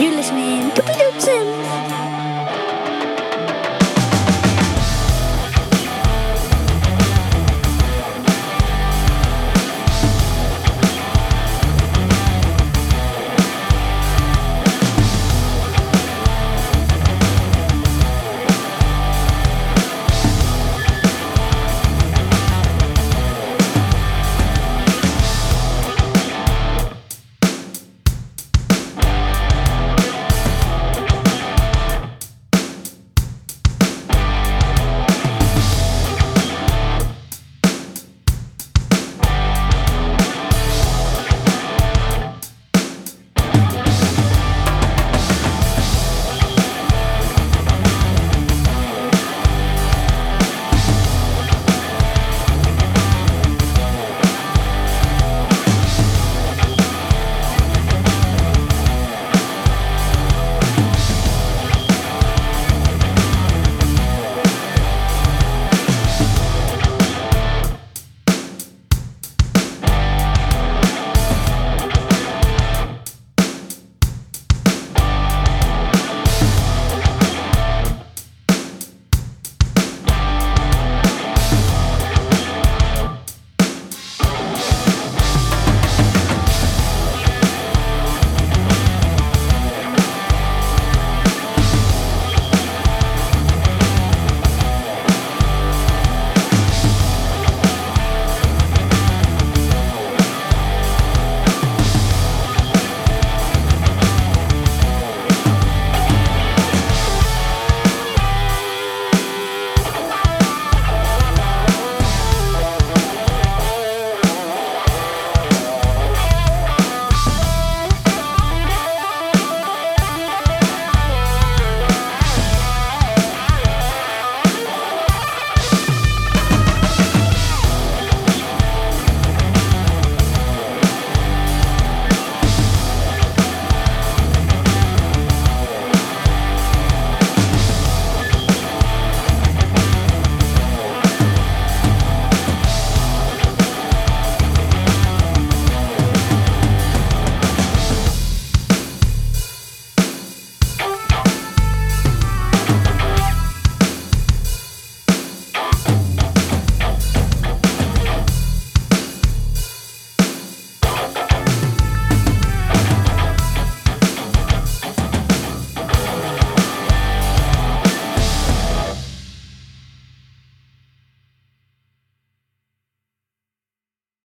You're listening to Pilotsim.